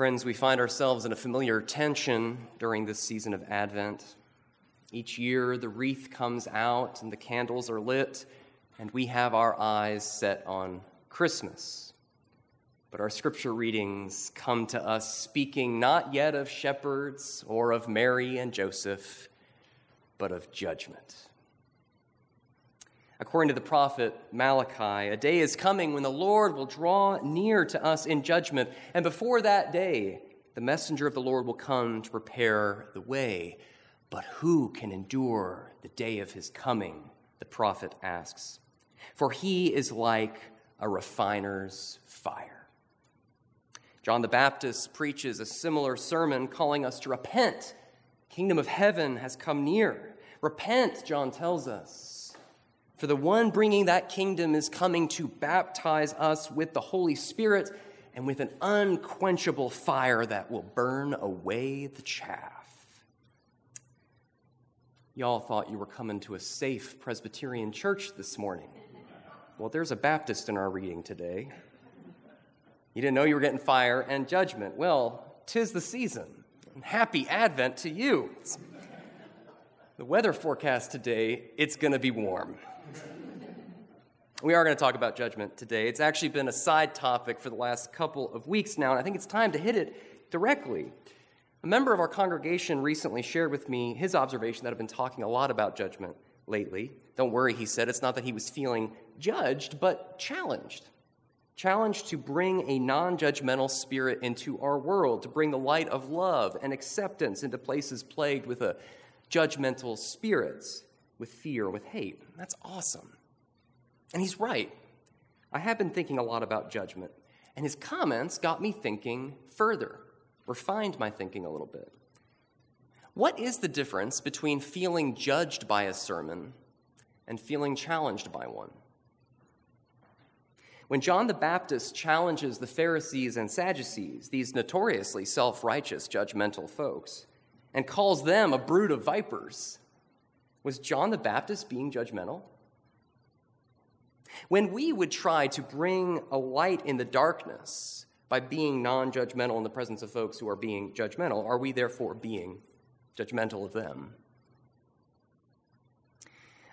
Friends, we find ourselves in a familiar tension during this season of Advent. Each year, the wreath comes out and the candles are lit, and we have our eyes set on Christmas. But our scripture readings come to us speaking not yet of shepherds or of Mary and Joseph, but of judgment. According to the prophet Malachi, a day is coming when the Lord will draw near to us in judgment. And before that day, the messenger of the Lord will come to prepare the way. But who can endure the day of his coming? The prophet asks. For he is like a refiner's fire. John the Baptist preaches a similar sermon calling us to repent. Kingdom of heaven has come near. Repent, John tells us for the one bringing that kingdom is coming to baptize us with the Holy Spirit and with an unquenchable fire that will burn away the chaff. Y'all thought you were coming to a safe Presbyterian church this morning. Well, there's a Baptist in our reading today. You didn't know you were getting fire and judgment. Well, tis the season. Happy Advent to you. The weather forecast today, it's going to be warm. We are going to talk about judgment today. It's actually been a side topic for the last couple of weeks now, and I think it's time to hit it directly. A member of our congregation recently shared with me his observation that I've been talking a lot about judgment lately. Don't worry, he said. It's not that he was feeling judged, but challenged. Challenged to bring a non judgmental spirit into our world, to bring the light of love and acceptance into places plagued with a judgmental spirits, with fear, with hate. That's awesome. And he's right. I have been thinking a lot about judgment, and his comments got me thinking further, refined my thinking a little bit. What is the difference between feeling judged by a sermon and feeling challenged by one? When John the Baptist challenges the Pharisees and Sadducees, these notoriously self righteous, judgmental folks, and calls them a brood of vipers, was John the Baptist being judgmental? When we would try to bring a light in the darkness by being non judgmental in the presence of folks who are being judgmental, are we therefore being judgmental of them?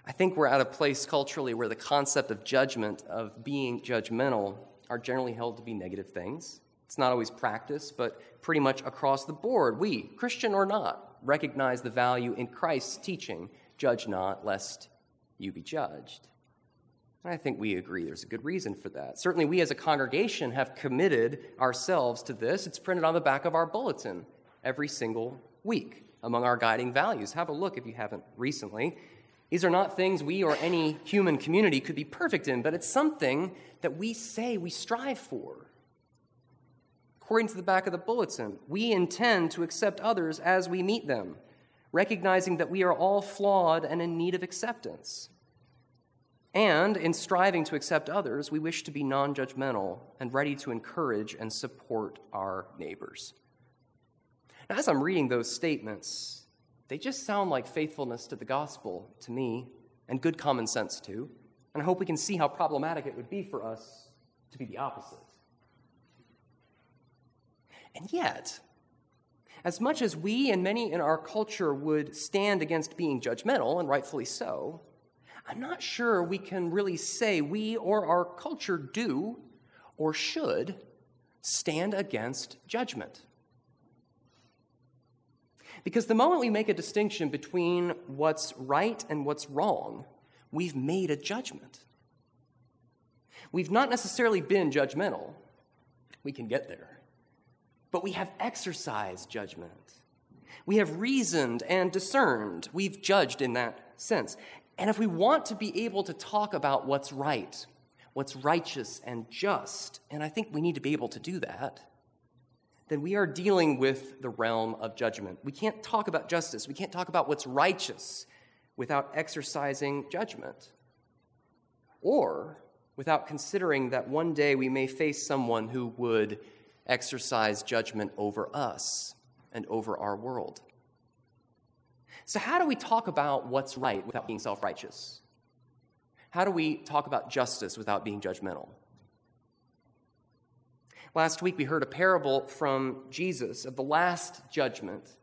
I think we're at a place culturally where the concept of judgment, of being judgmental, are generally held to be negative things. It's not always practiced, but pretty much across the board, we, Christian or not, recognize the value in Christ's teaching judge not, lest you be judged. And I think we agree there's a good reason for that. Certainly, we as a congregation have committed ourselves to this. It's printed on the back of our bulletin every single week among our guiding values. Have a look if you haven't recently. These are not things we or any human community could be perfect in, but it's something that we say we strive for. According to the back of the bulletin, we intend to accept others as we meet them, recognizing that we are all flawed and in need of acceptance. And in striving to accept others, we wish to be non judgmental and ready to encourage and support our neighbors. Now, as I'm reading those statements, they just sound like faithfulness to the gospel to me, and good common sense too. And I hope we can see how problematic it would be for us to be the opposite. And yet, as much as we and many in our culture would stand against being judgmental, and rightfully so, I'm not sure we can really say we or our culture do or should stand against judgment. Because the moment we make a distinction between what's right and what's wrong, we've made a judgment. We've not necessarily been judgmental, we can get there, but we have exercised judgment. We have reasoned and discerned. We've judged in that sense. And if we want to be able to talk about what's right, what's righteous and just, and I think we need to be able to do that, then we are dealing with the realm of judgment. We can't talk about justice, we can't talk about what's righteous without exercising judgment. Or without considering that one day we may face someone who would exercise judgment over us and over our world. So, how do we talk about what's right without being self righteous? How do we talk about justice without being judgmental? Last week we heard a parable from Jesus of the last judgment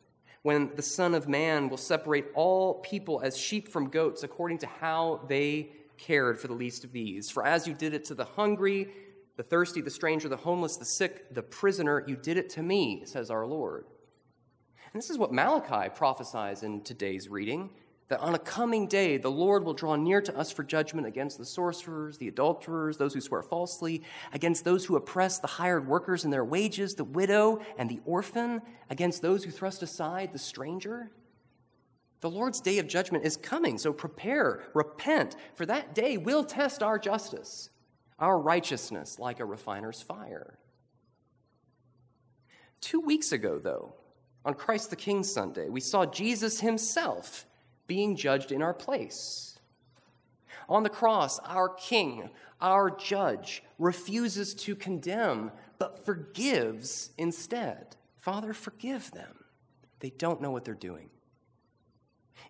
when the Son of Man will separate all people as sheep from goats according to how they cared for the least of these. For as you did it to the hungry, the thirsty, the stranger, the homeless, the sick, the prisoner, you did it to me, says our Lord. And this is what Malachi prophesies in today's reading that on a coming day, the Lord will draw near to us for judgment against the sorcerers, the adulterers, those who swear falsely, against those who oppress the hired workers in their wages, the widow and the orphan, against those who thrust aside the stranger. The Lord's day of judgment is coming, so prepare, repent, for that day will test our justice, our righteousness like a refiner's fire. Two weeks ago, though, on Christ the King Sunday, we saw Jesus himself being judged in our place. On the cross, our king, our judge, refuses to condemn, but forgives instead. Father, forgive them. They don't know what they're doing.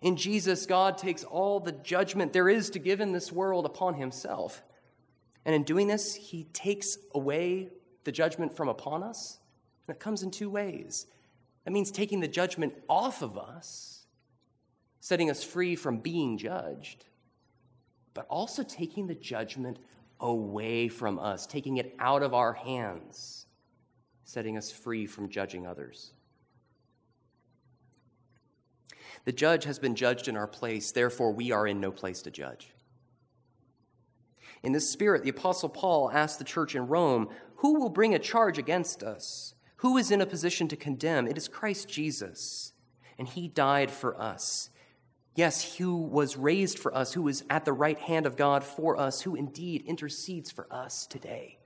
In Jesus, God takes all the judgment there is to give in this world upon himself. And in doing this, he takes away the judgment from upon us. And it comes in two ways. That means taking the judgment off of us setting us free from being judged, but also taking the judgment away from us, taking it out of our hands, setting us free from judging others. The judge has been judged in our place, therefore, we are in no place to judge. In this spirit, the Apostle Paul asked the church in Rome, Who will bring a charge against us? Who is in a position to condemn? It is Christ Jesus, and he died for us Yes, who was raised for us, who is at the right hand of God for us, who indeed intercedes for us today.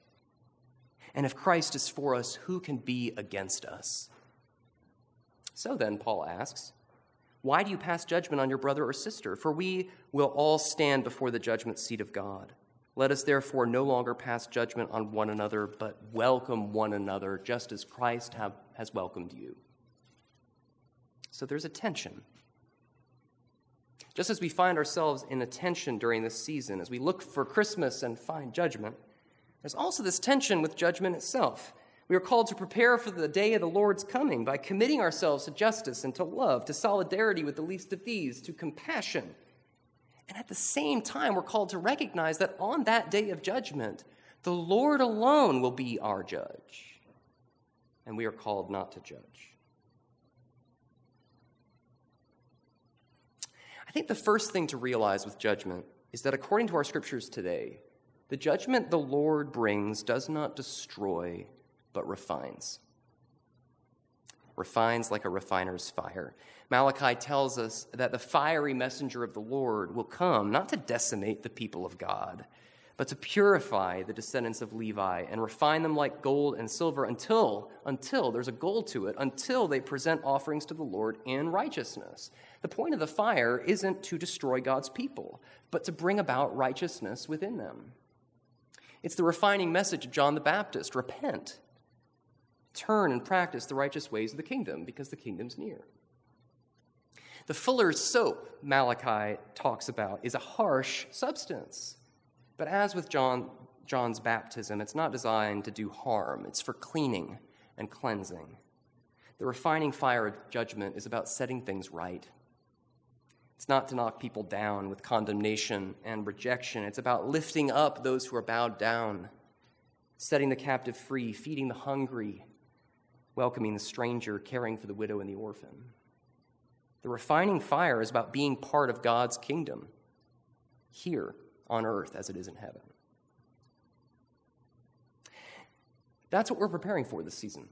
And if Christ is for us, who can be against us? So then, Paul asks, why do you pass judgment on your brother or sister? For we will all stand before the judgment seat of God. Let us therefore no longer pass judgment on one another, but welcome one another, just as Christ have, has welcomed you. So there's a tension just as we find ourselves in a tension during this season, as we look for Christmas and find judgment, there's also this tension with judgment itself. We are called to prepare for the day of the Lord's coming by committing ourselves to justice and to love, to solidarity with the least of these, to compassion. And at the same time, we're called to recognize that on that day of judgment, the Lord alone will be our judge. And we are called not to judge. I think the first thing to realize with judgment is that according to our scriptures today, the judgment the Lord brings does not destroy, but refines. Refines like a refiner's fire. Malachi tells us that the fiery messenger of the Lord will come not to decimate the people of God, but to purify the descendants of Levi and refine them like gold and silver until until there's a goal to it until they present offerings to the Lord in righteousness. The point of the fire isn't to destroy God's people, but to bring about righteousness within them. It's the refining message of John the Baptist, repent. Turn and practice the righteous ways of the kingdom because the kingdom's near. The fuller's soap Malachi talks about is a harsh substance. But as with John, John's baptism, it's not designed to do harm, it's for cleaning and cleansing. The refining fire of judgment is about setting things right. It's not to knock people down with condemnation and rejection. It's about lifting up those who are bowed down, setting the captive free, feeding the hungry, welcoming the stranger, caring for the widow and the orphan. The refining fire is about being part of God's kingdom here on earth as it is in heaven. That's what we're preparing for this season.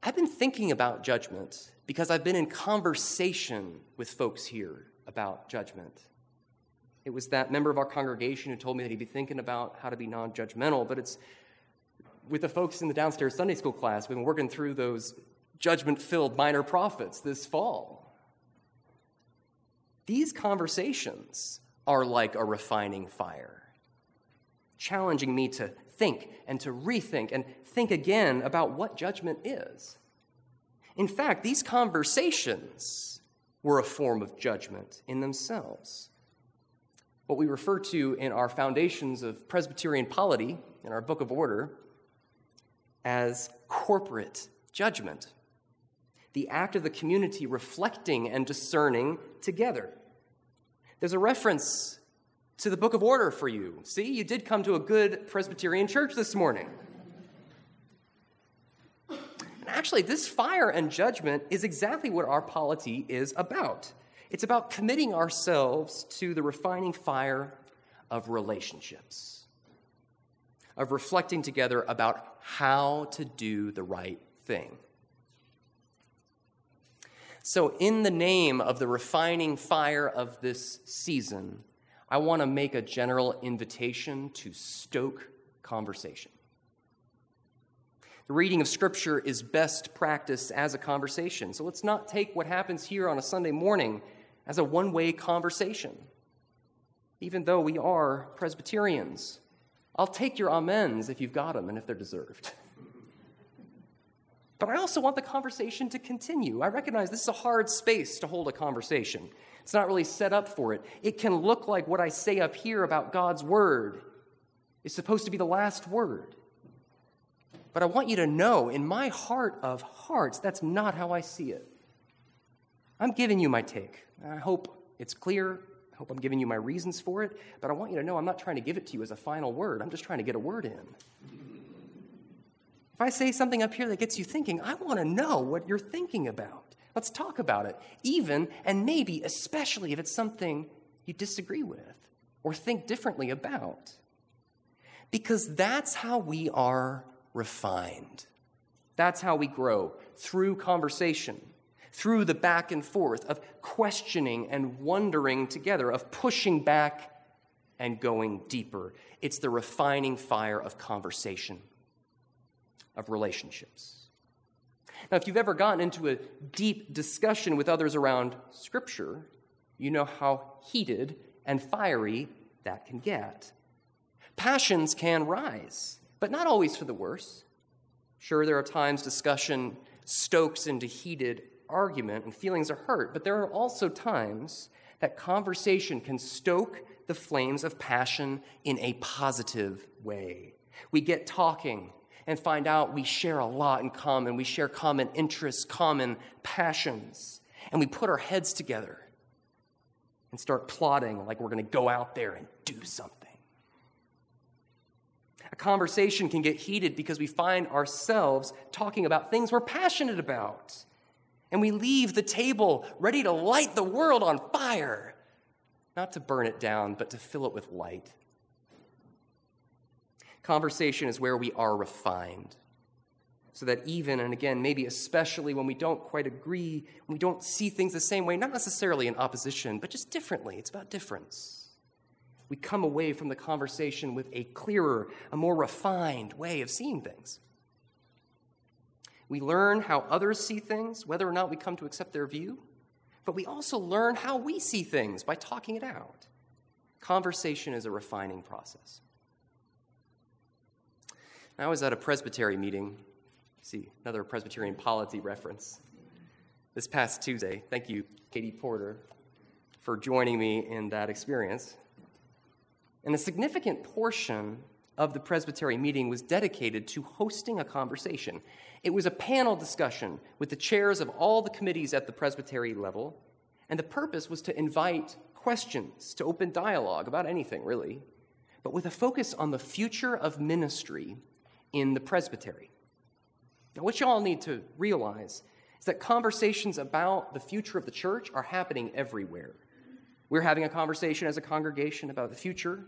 I've been thinking about judgment because I've been in conversation with folks here about judgment. It was that member of our congregation who told me that he'd be thinking about how to be non judgmental, but it's with the folks in the downstairs Sunday school class, we've been working through those judgment filled minor prophets this fall. These conversations are like a refining fire, challenging me to think and to rethink and think again about what judgment is. In fact, these conversations were a form of judgment in themselves. what we refer to in our foundations of Presbyterian polity, in our Book of Order, as corporate judgment. The act of the community reflecting and discerning together. There's a reference to the Book of Order for you. See, you did come to a good Presbyterian church this morning. And actually, this fire and judgment is exactly what our polity is about. It's about committing ourselves to the refining fire of relationships, of reflecting together about how to do the right thing. So, in the name of the refining fire of this season, I want to make a general invitation to stoke conversation. The reading of Scripture is best practiced as a conversation. So let's not take what happens here on a Sunday morning as a one way conversation. Even though we are Presbyterians, I'll take your amens if you've got them and if they're deserved. But I also want the conversation to continue. I recognize this is a hard space to hold a conversation. It's not really set up for it. It can look like what I say up here about God's word is supposed to be the last word. But I want you to know, in my heart of hearts, that's not how I see it. I'm giving you my take. I hope it's clear. Hope I'm giving you my reasons for it. But I want you to know I'm not trying to give it to you as a final word. I'm just trying to get a word in. If I say something up here that gets you thinking, I want to know what you're thinking about. Let's talk about it, even and maybe especially if it's something you disagree with or think differently about. Because that's how we are refined. That's how we grow through conversation through the back and forth of questioning and wondering together, of pushing back and going deeper. It's the refining fire of conversation, of relationships. Now, if you've ever gotten into a deep discussion with others around Scripture, you know how heated and fiery that can get. Passions can rise, but not always for the worse. Sure, there are times discussion stokes into heated argument and feelings are hurt, but there are also times that conversation can stoke the flames of passion in a positive way. We get talking and find out we share a lot in common. We share common interests, common passions, and we put our heads together and start plotting like we're going to go out there and do something. A conversation can get heated because we find ourselves talking about things we're passionate about and we leave the table ready to light the world on fire, not to burn it down, but to fill it with light. Conversation is where we are refined. So that even, and again, maybe especially when we don't quite agree, when we don't see things the same way, not necessarily in opposition, but just differently, it's about difference. We come away from the conversation with a clearer, a more refined way of seeing things. We learn how others see things, whether or not we come to accept their view, but we also learn how we see things by talking it out. Conversation is a refining process. I was at a presbytery meeting. See, another Presbyterian polity reference. This past Tuesday. Thank you, Katie Porter, for joining me in that experience. And a significant portion of the presbytery meeting was dedicated to hosting a conversation. It was a panel discussion with the chairs of all the committees at the presbytery level, and the purpose was to invite questions, to open dialogue about anything, really, but with a focus on the future of ministry in the presbytery. Now, what you all need to realize is that conversations about the future of the church are happening everywhere. We're having a conversation as a congregation about the future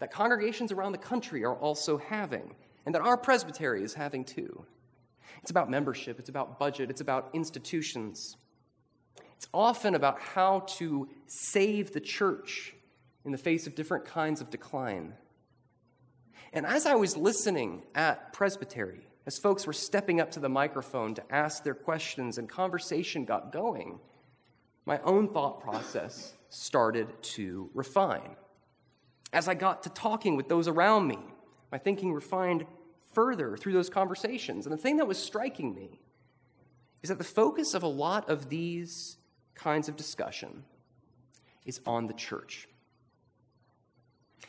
that congregations around the country are also having, and that our presbytery is having too. It's about membership, it's about budget, it's about institutions. It's often about how to save the church in the face of different kinds of decline. And as I was listening at Presbytery, as folks were stepping up to the microphone to ask their questions and conversation got going, my own thought process started to refine. As I got to talking with those around me, my thinking refined further through those conversations. And the thing that was striking me is that the focus of a lot of these kinds of discussion is on the church.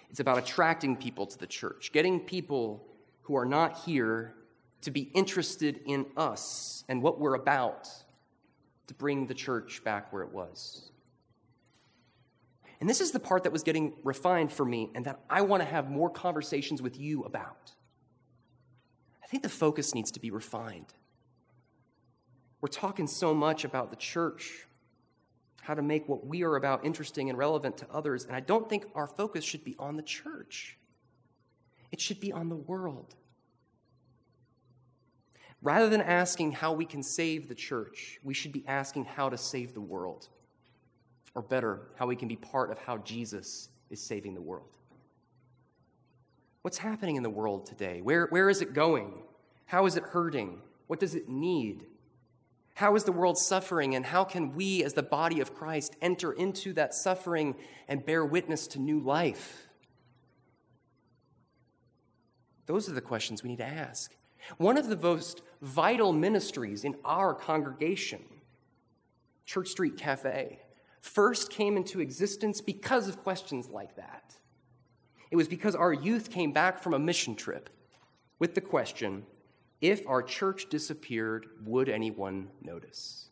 It's about attracting people to the church, getting people who are not here to be interested in us and what we're about to bring the church back where it was. And this is the part that was getting refined for me and that I want to have more conversations with you about. I think the focus needs to be refined. We're talking so much about the church, how to make what we are about interesting and relevant to others, and I don't think our focus should be on the church. It should be on the world. Rather than asking how we can save the church, we should be asking how to save the world. Or better, how we can be part of how Jesus is saving the world. What's happening in the world today? Where, where is it going? How is it hurting? What does it need? How is the world suffering, and how can we, as the body of Christ, enter into that suffering and bear witness to new life? Those are the questions we need to ask. One of the most vital ministries in our congregation, Church Street Cafe, first came into existence because of questions like that. It was because our youth came back from a mission trip with the question if our church disappeared, would anyone notice?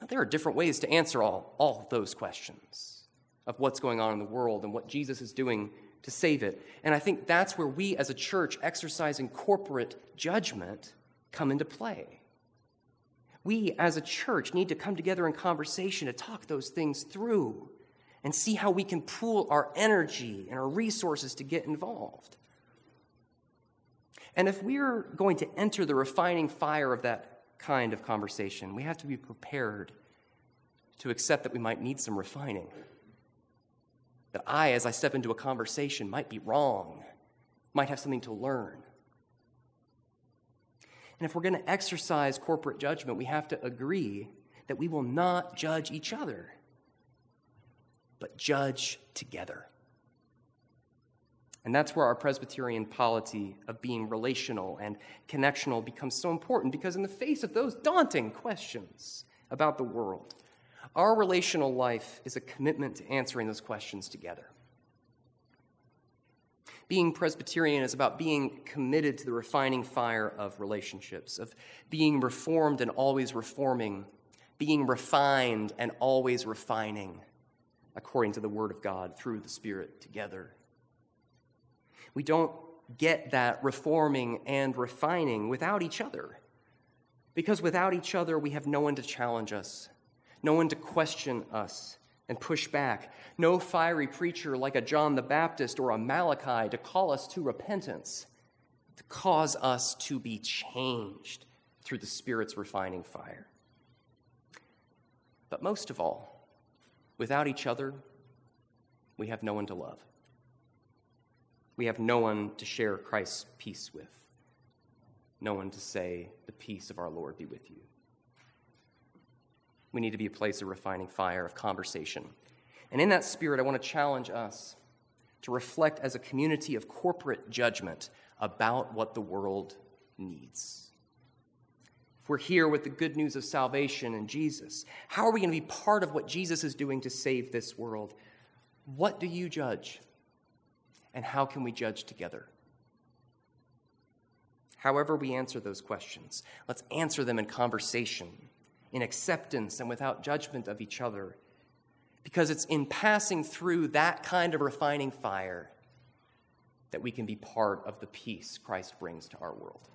Now, there are different ways to answer all, all those questions of what's going on in the world and what Jesus is doing to save it. And I think that's where we as a church exercising corporate judgment come into play. We as a church need to come together in conversation to talk those things through and see how we can pool our energy and our resources to get involved. And if we're going to enter the refining fire of that kind of conversation, we have to be prepared to accept that we might need some refining that I, as I step into a conversation, might be wrong, might have something to learn. And if we're going to exercise corporate judgment, we have to agree that we will not judge each other, but judge together. And that's where our Presbyterian polity of being relational and connectional becomes so important because, in the face of those daunting questions about the world, our relational life is a commitment to answering those questions together. Being Presbyterian is about being committed to the refining fire of relationships, of being reformed and always reforming, being refined and always refining, according to the Word of God through the Spirit together. We don't get that reforming and refining without each other. Because without each other, we have no one to challenge us, no one to question us and push back, no fiery preacher like a John the Baptist or a Malachi to call us to repentance, to cause us to be changed through the Spirit's refining fire. But most of all, without each other, we have no one to love. We have no one to share Christ's peace with, no one to say, The peace of our Lord be with you. We need to be a place of refining fire, of conversation. And in that spirit, I want to challenge us to reflect as a community of corporate judgment about what the world needs. If we're here with the good news of salvation and Jesus, how are we going to be part of what Jesus is doing to save this world? What do you judge? And how can we judge together? However, we answer those questions, let's answer them in conversation in acceptance and without judgment of each other. Because it's in passing through that kind of refining fire that we can be part of the peace Christ brings to our world.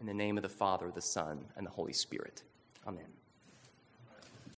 In the name of the Father, the Son, and the Holy Spirit. Amen.